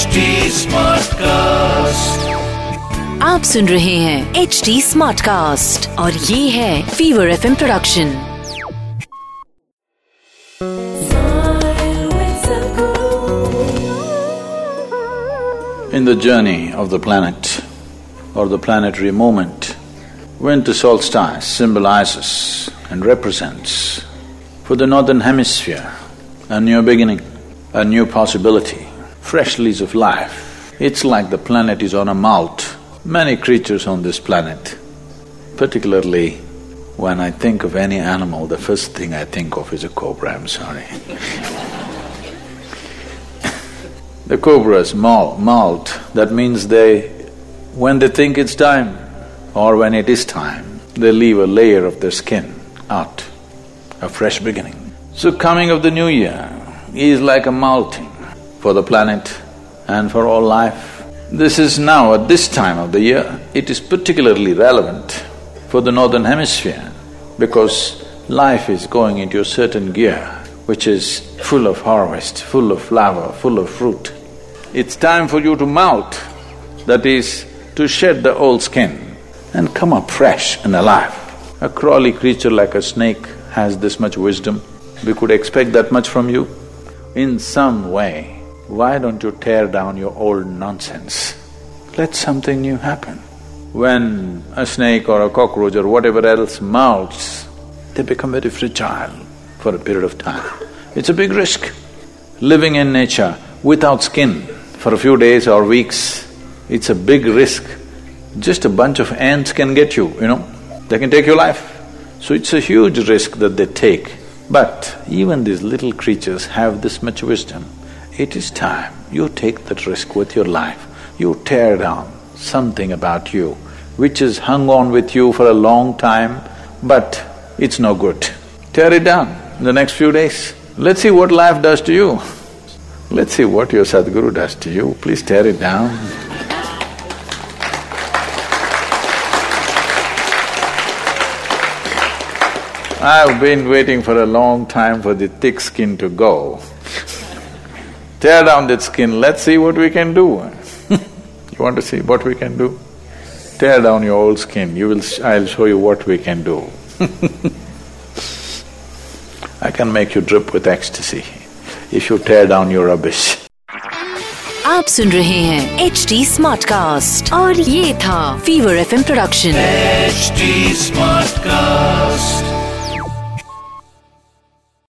HD Smartcast. आप सुन रहे हैं एच डी स्मार्ट कास्ट और ये है fever F production In the journey of the planet or the planetary movement, winter solstice symbolizes and represents for the northern hemisphere a new beginning, a new possibility, fresh lease of life. It's like the planet is on a mount. Many creatures on this planet, particularly when I think of any animal, the first thing I think of is a cobra, I'm sorry. The cobras molt, molt, that means they, when they think it's time or when it is time, they leave a layer of their skin out, a fresh beginning. So coming of the new year is like a molting for the planet and for all life. This is now, at this time of the year, it is particularly relevant for the northern hemisphere because life is going into a certain gear which is full of harvest, full of flower, full of fruit. It's time for you to molt, that is, to shed the old skin and come up fresh and alive. A crawly creature like a snake has this much wisdom, we could expect that much from you. In some way, why don't you tear down your old nonsense? Let something new happen. When a snake or a cockroach or whatever else molts, they become very fragile for a period of time. It's a big risk. Living in nature without skin for a few days or weeks, it's a big risk. Just a bunch of ants can get you, you know, they can take your life. So it's a huge risk that they take. But even these little creatures have this much wisdom. It is time you take that risk with your life. You tear down something about you which has hung on with you for a long time, but it's no good. Tear it down in the next few days. Let's see what life does to you. Let's see what your Sadhguru does to you. Please tear it down. I've been waiting for a long time for the thick skin to go. Tear down that skin, let's see what we can do. you want to see what we can do? Tear down your old skin, you will… I'll show you what we can do. I can make you drip with ecstasy if you tear down your rubbish. आप सुन रहे हैं H D smart cast और ये था fever F production HD Smartcast.